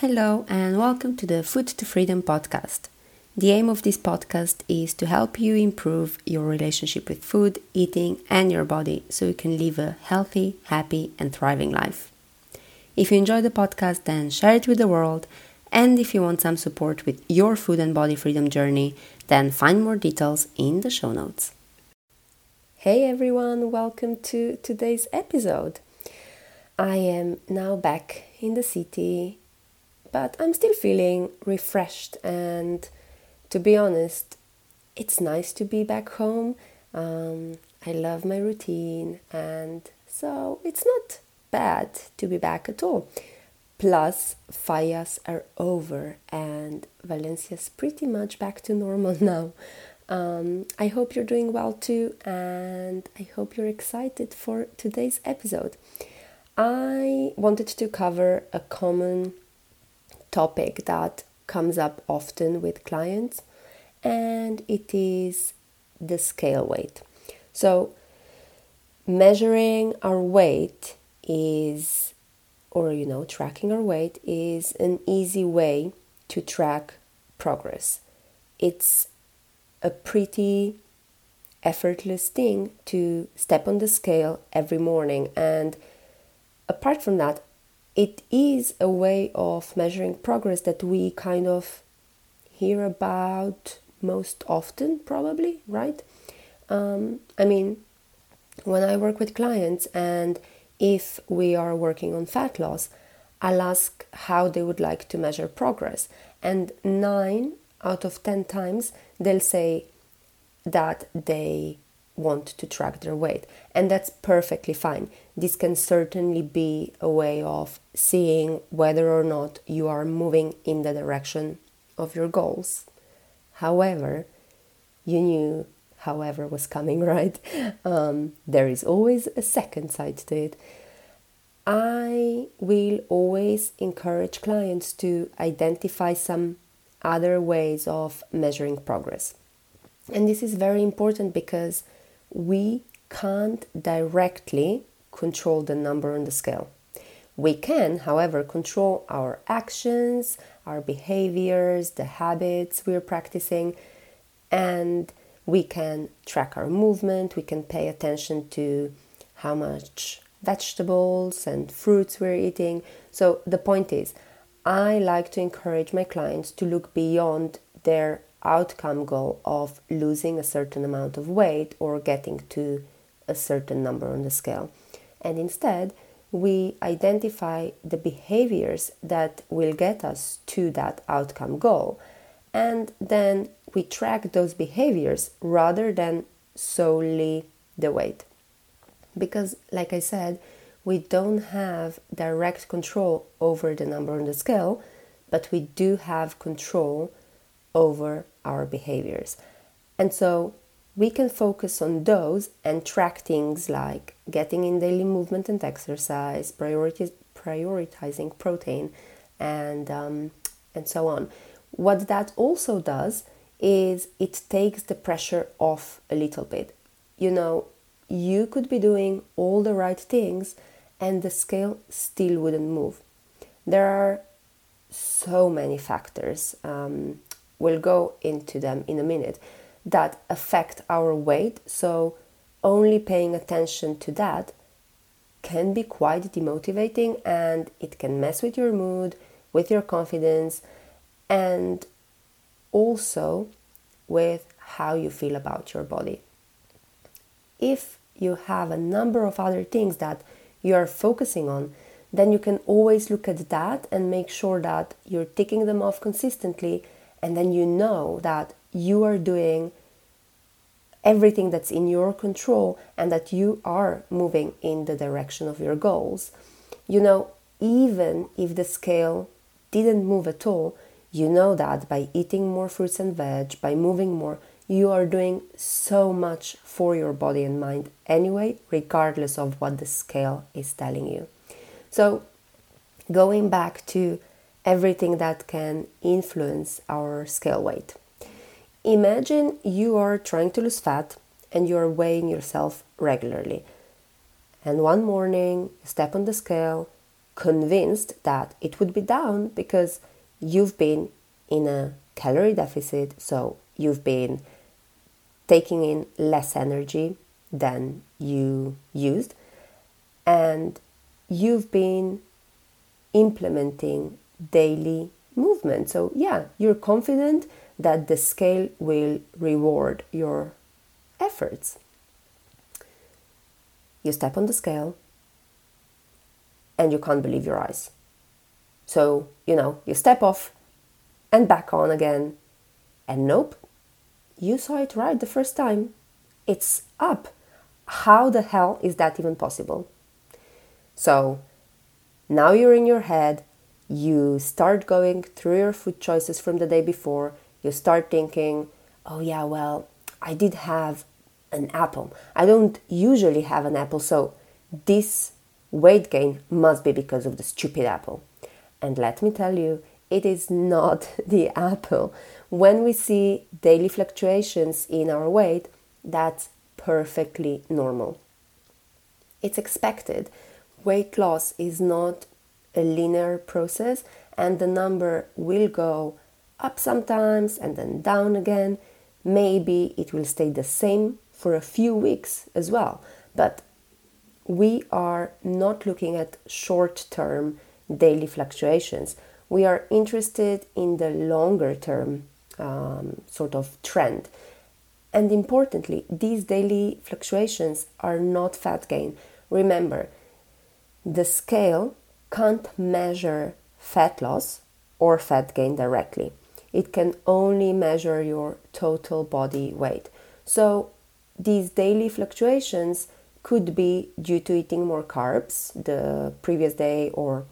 Hello, and welcome to the Food to Freedom podcast. The aim of this podcast is to help you improve your relationship with food, eating, and your body so you can live a healthy, happy, and thriving life. If you enjoy the podcast, then share it with the world. And if you want some support with your food and body freedom journey, then find more details in the show notes. Hey everyone, welcome to today's episode. I am now back in the city but I'm still feeling refreshed. And to be honest, it's nice to be back home. Um, I love my routine, and so it's not bad to be back at all. Plus, fallas are over, and Valencia's pretty much back to normal now. Um, I hope you're doing well too, and I hope you're excited for today's episode. I wanted to cover a common topic that comes up often with clients, and it is the scale weight. So, measuring our weight is, or you know, tracking our weight is an easy way to track progress. It's a pretty effortless thing to step on the scale every morning, and apart from that, it is a way of measuring progress that we kind of hear about most often, probably, right? Um, I mean, when I work with clients and if we are working on fat loss, I'll ask how they would like to measure progress. And nine out of 10 times, they'll say that they want to track their weight. And that's perfectly fine. This can certainly be a way of seeing whether or not you are moving in the direction of your goals. However, you knew however was coming, right? Um, there is always a second side to it. I will always encourage clients to identify some other ways of measuring progress. And this is very important because we can't directly control the number on the scale. We can, however, control our actions, our behaviors, the habits we're practicing, and we can track our movement. We can pay attention to how much vegetables and fruits we're eating. So, the point is, I like to encourage my clients to look beyond their outcome goal of losing a certain amount of weight or getting to a certain number on the scale. And instead, we identify the behaviors that will get us to that outcome goal. And then we track those behaviors rather than solely the weight. Because, like I said, we don't have direct control over the number on the scale, but we do have control over our behaviors. And so we can focus on those and track things like getting in daily movement and exercise, prioritizing protein, and, um, and so on. What that also does is it takes the pressure off a little bit. You know, you could be doing all the right things and the scale still wouldn't move. There are so many factors um, we'll go into them in a minute, that affect our weight. So, only paying attention to that can be quite demotivating and it can mess with your mood, with your confidence, and also with how you feel about your body. If you have a number of other things that you are focusing on, then you can always look at that and make sure that you're ticking them off consistently and then you know that you are doing everything that's in your control and that you are moving in the direction of your goals. You know, even if the scale didn't move at all, you know that by eating more fruits and veg, by moving more, you are doing so much for your body and mind anyway, regardless of what the scale is telling you. So, going back to everything that can influence our scale weight. Imagine you are trying to lose fat and you are weighing yourself regularly. And one morning, step on the scale, convinced that it would be down because you've been in a calorie deficit, so you've been taking in less energy than you used, and you've been implementing daily movement. So, yeah, you're confident that the scale will reward your efforts. You step on the scale and you can't believe your eyes. So, you know, you step off and back on again, and nope, you saw it right the first time. It's up. How the hell is that even possible? So, now you're in your head, you start going through your food choices from the day before, you start thinking, oh yeah, well, I did have an apple. I don't usually have an apple, so this weight gain must be because of the stupid apple. And let me tell you, it is not the apple. When we see daily fluctuations in our weight, that's perfectly normal. It's expected. Weight loss is not a linear process, and the number will go up sometimes and then down again. Maybe it will stay the same for a few weeks as well. But we are not looking at short term daily fluctuations. We are interested in the longer term um, sort of trend. And importantly, these daily fluctuations are not fat gain. Remember, the scale can't measure fat loss or fat gain directly. It can only measure your total body weight. So these daily fluctuations could be due to eating more carbs the previous day or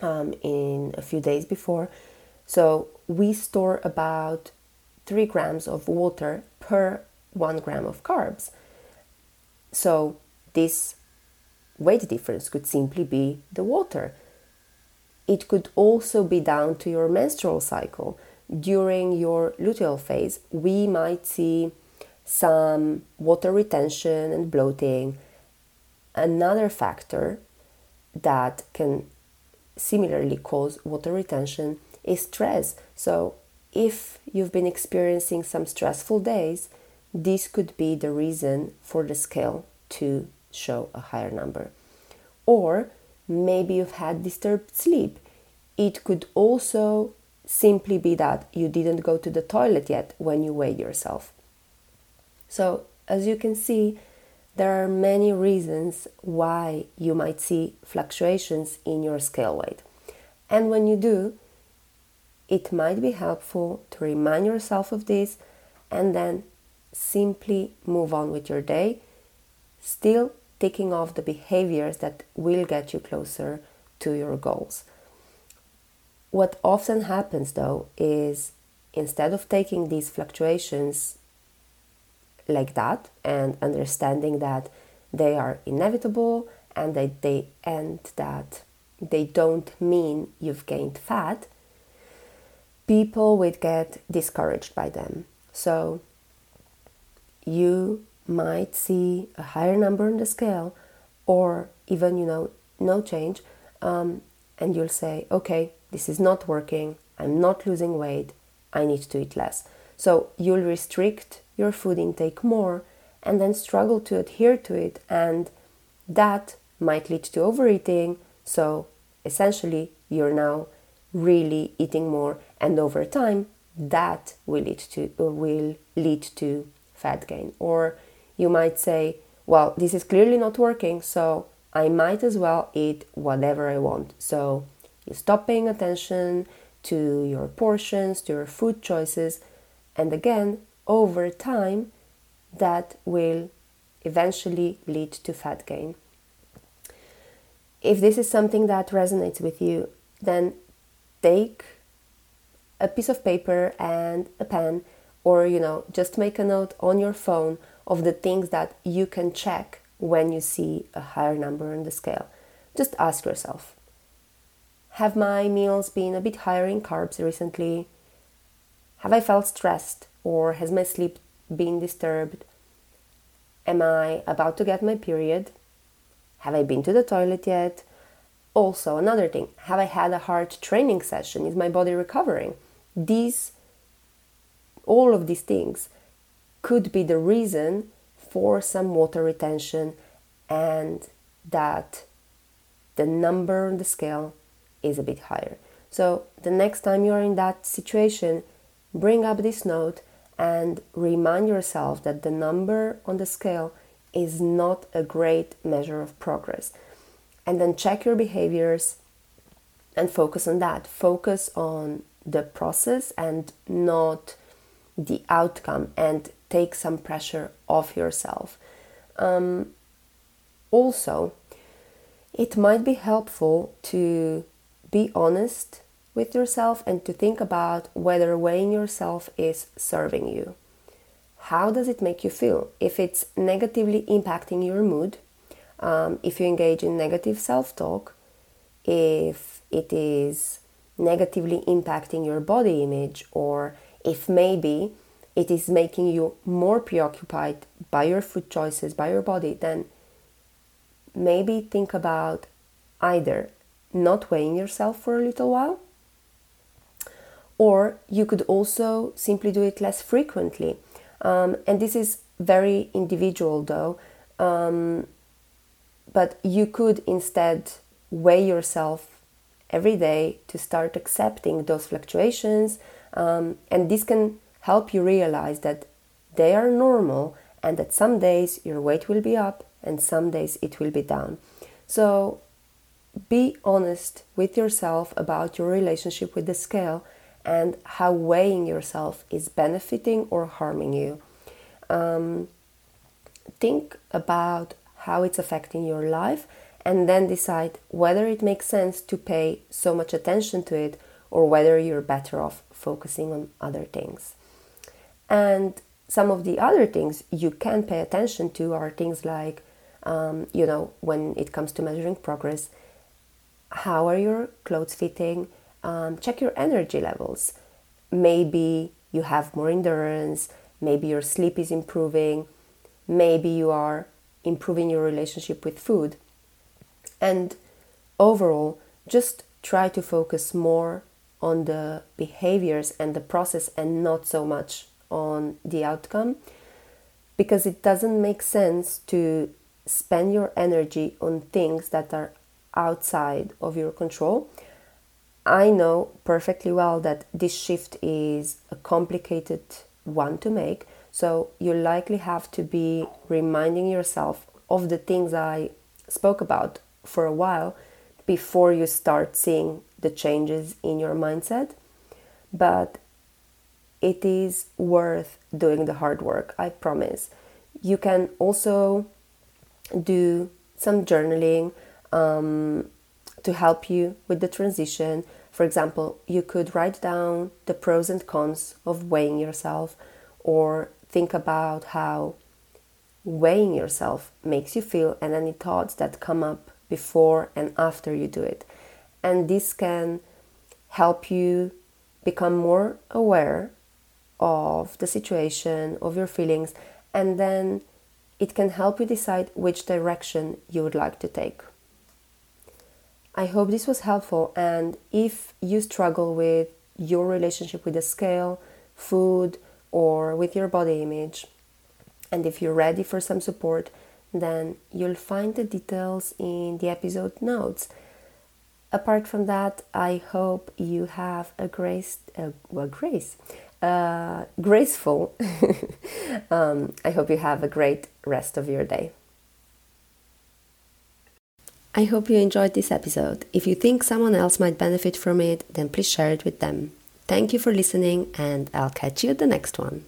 um, in a few days before. So we store about three grams of water per one gram of carbs. So this weight difference could simply be the water. It could also be down to your menstrual cycle. During your luteal phase, we might see some water retention and bloating. Another factor that can similarly cause water retention is stress. So, if you've been experiencing some stressful days, this could be the reason for the scale to show a higher number. Or maybe you've had disturbed sleep. It could also simply be that you didn't go to the toilet yet when you weighed yourself. So, as you can see, there are many reasons why you might see fluctuations in your scale weight. And when you do, it might be helpful to remind yourself of this and then simply move on with your day, still ticking off the behaviors that will get you closer to your goals. What often happens though is instead of taking these fluctuations like that and understanding that they are inevitable and that they and that they don't mean you've gained fat people would get discouraged by them so you might see a higher number on the scale or even you know no change um, and you'll say okay this is not working i'm not losing weight i need to eat less so you'll restrict your food intake more and then struggle to adhere to it, and that might lead to overeating. So essentially, you're now really eating more, and over time, that will lead to will lead to fat gain. Or you might say, well, this is clearly not working, so I might as well eat whatever I want. So you stop paying attention to your portions, to your food choices, and again, over time, that will eventually lead to fat gain. If this is something that resonates with you, then take a piece of paper and a pen, or you know, just make a note on your phone of the things that you can check when you see a higher number on the scale. Just ask yourself Have my meals been a bit higher in carbs recently? Have I felt stressed? Or has my sleep been disturbed? Am I about to get my period? Have I been to the toilet yet? Also, another thing have I had a hard training session? Is my body recovering? These, all of these things could be the reason for some water retention and that the number on the scale is a bit higher. So, the next time you're in that situation, bring up this note and remind yourself that the number on the scale is not a great measure of progress and then check your behaviors and focus on that. Focus on the process and not the outcome and take some pressure off yourself. Um, also, it might be helpful to be honest with yourself and to think about whether weighing yourself is serving you. How does it make you feel? If it's negatively impacting your mood, um, if you engage in negative self talk, if it is negatively impacting your body image, or if maybe it is making you more preoccupied by your food choices, by your body, then maybe think about either not weighing yourself for a little while, or you could also simply do it less frequently. Um, and this is very individual though. Um, but you could instead weigh yourself every day to start accepting those fluctuations. Um, and this can help you realize that they are normal and that some days your weight will be up and some days it will be down. So be honest with yourself about your relationship with the scale and how weighing yourself is benefiting or harming you. Um, think about how it's affecting your life, and then decide whether it makes sense to pay so much attention to it or whether you're better off focusing on other things. And some of the other things you can pay attention to are things like, um, you know, when it comes to measuring progress, how are your clothes fitting? Um, check your energy levels. Maybe you have more endurance, maybe your sleep is improving, maybe you are improving your relationship with food. And overall, just try to focus more on the behaviors and the process and not so much on the outcome because it doesn't make sense to spend your energy on things that are outside of your control. I know perfectly well that this shift is a complicated one to make, so you likely have to be reminding yourself of the things I spoke about for a while before you start seeing the changes in your mindset. But it is worth doing the hard work, I promise. You can also do some journaling um, to help you with the transition. For example, you could write down the pros and cons of weighing yourself or think about how weighing yourself makes you feel and any thoughts that come up before and after you do it. And this can help you become more aware of the situation, of your feelings, and then it can help you decide which direction you would like to take. I hope this was helpful, and if you struggle with your relationship with the scale, food, or with your body image. And if you're ready for some support, then you'll find the details in the episode notes. Apart from that, I hope you have a grace, uh, well, grace, uh, graceful. um, I hope you have a great rest of your day. I hope you enjoyed this episode. If you think someone else might benefit from it, then please share it with them. Thank you for listening, and I'll catch you at the next one.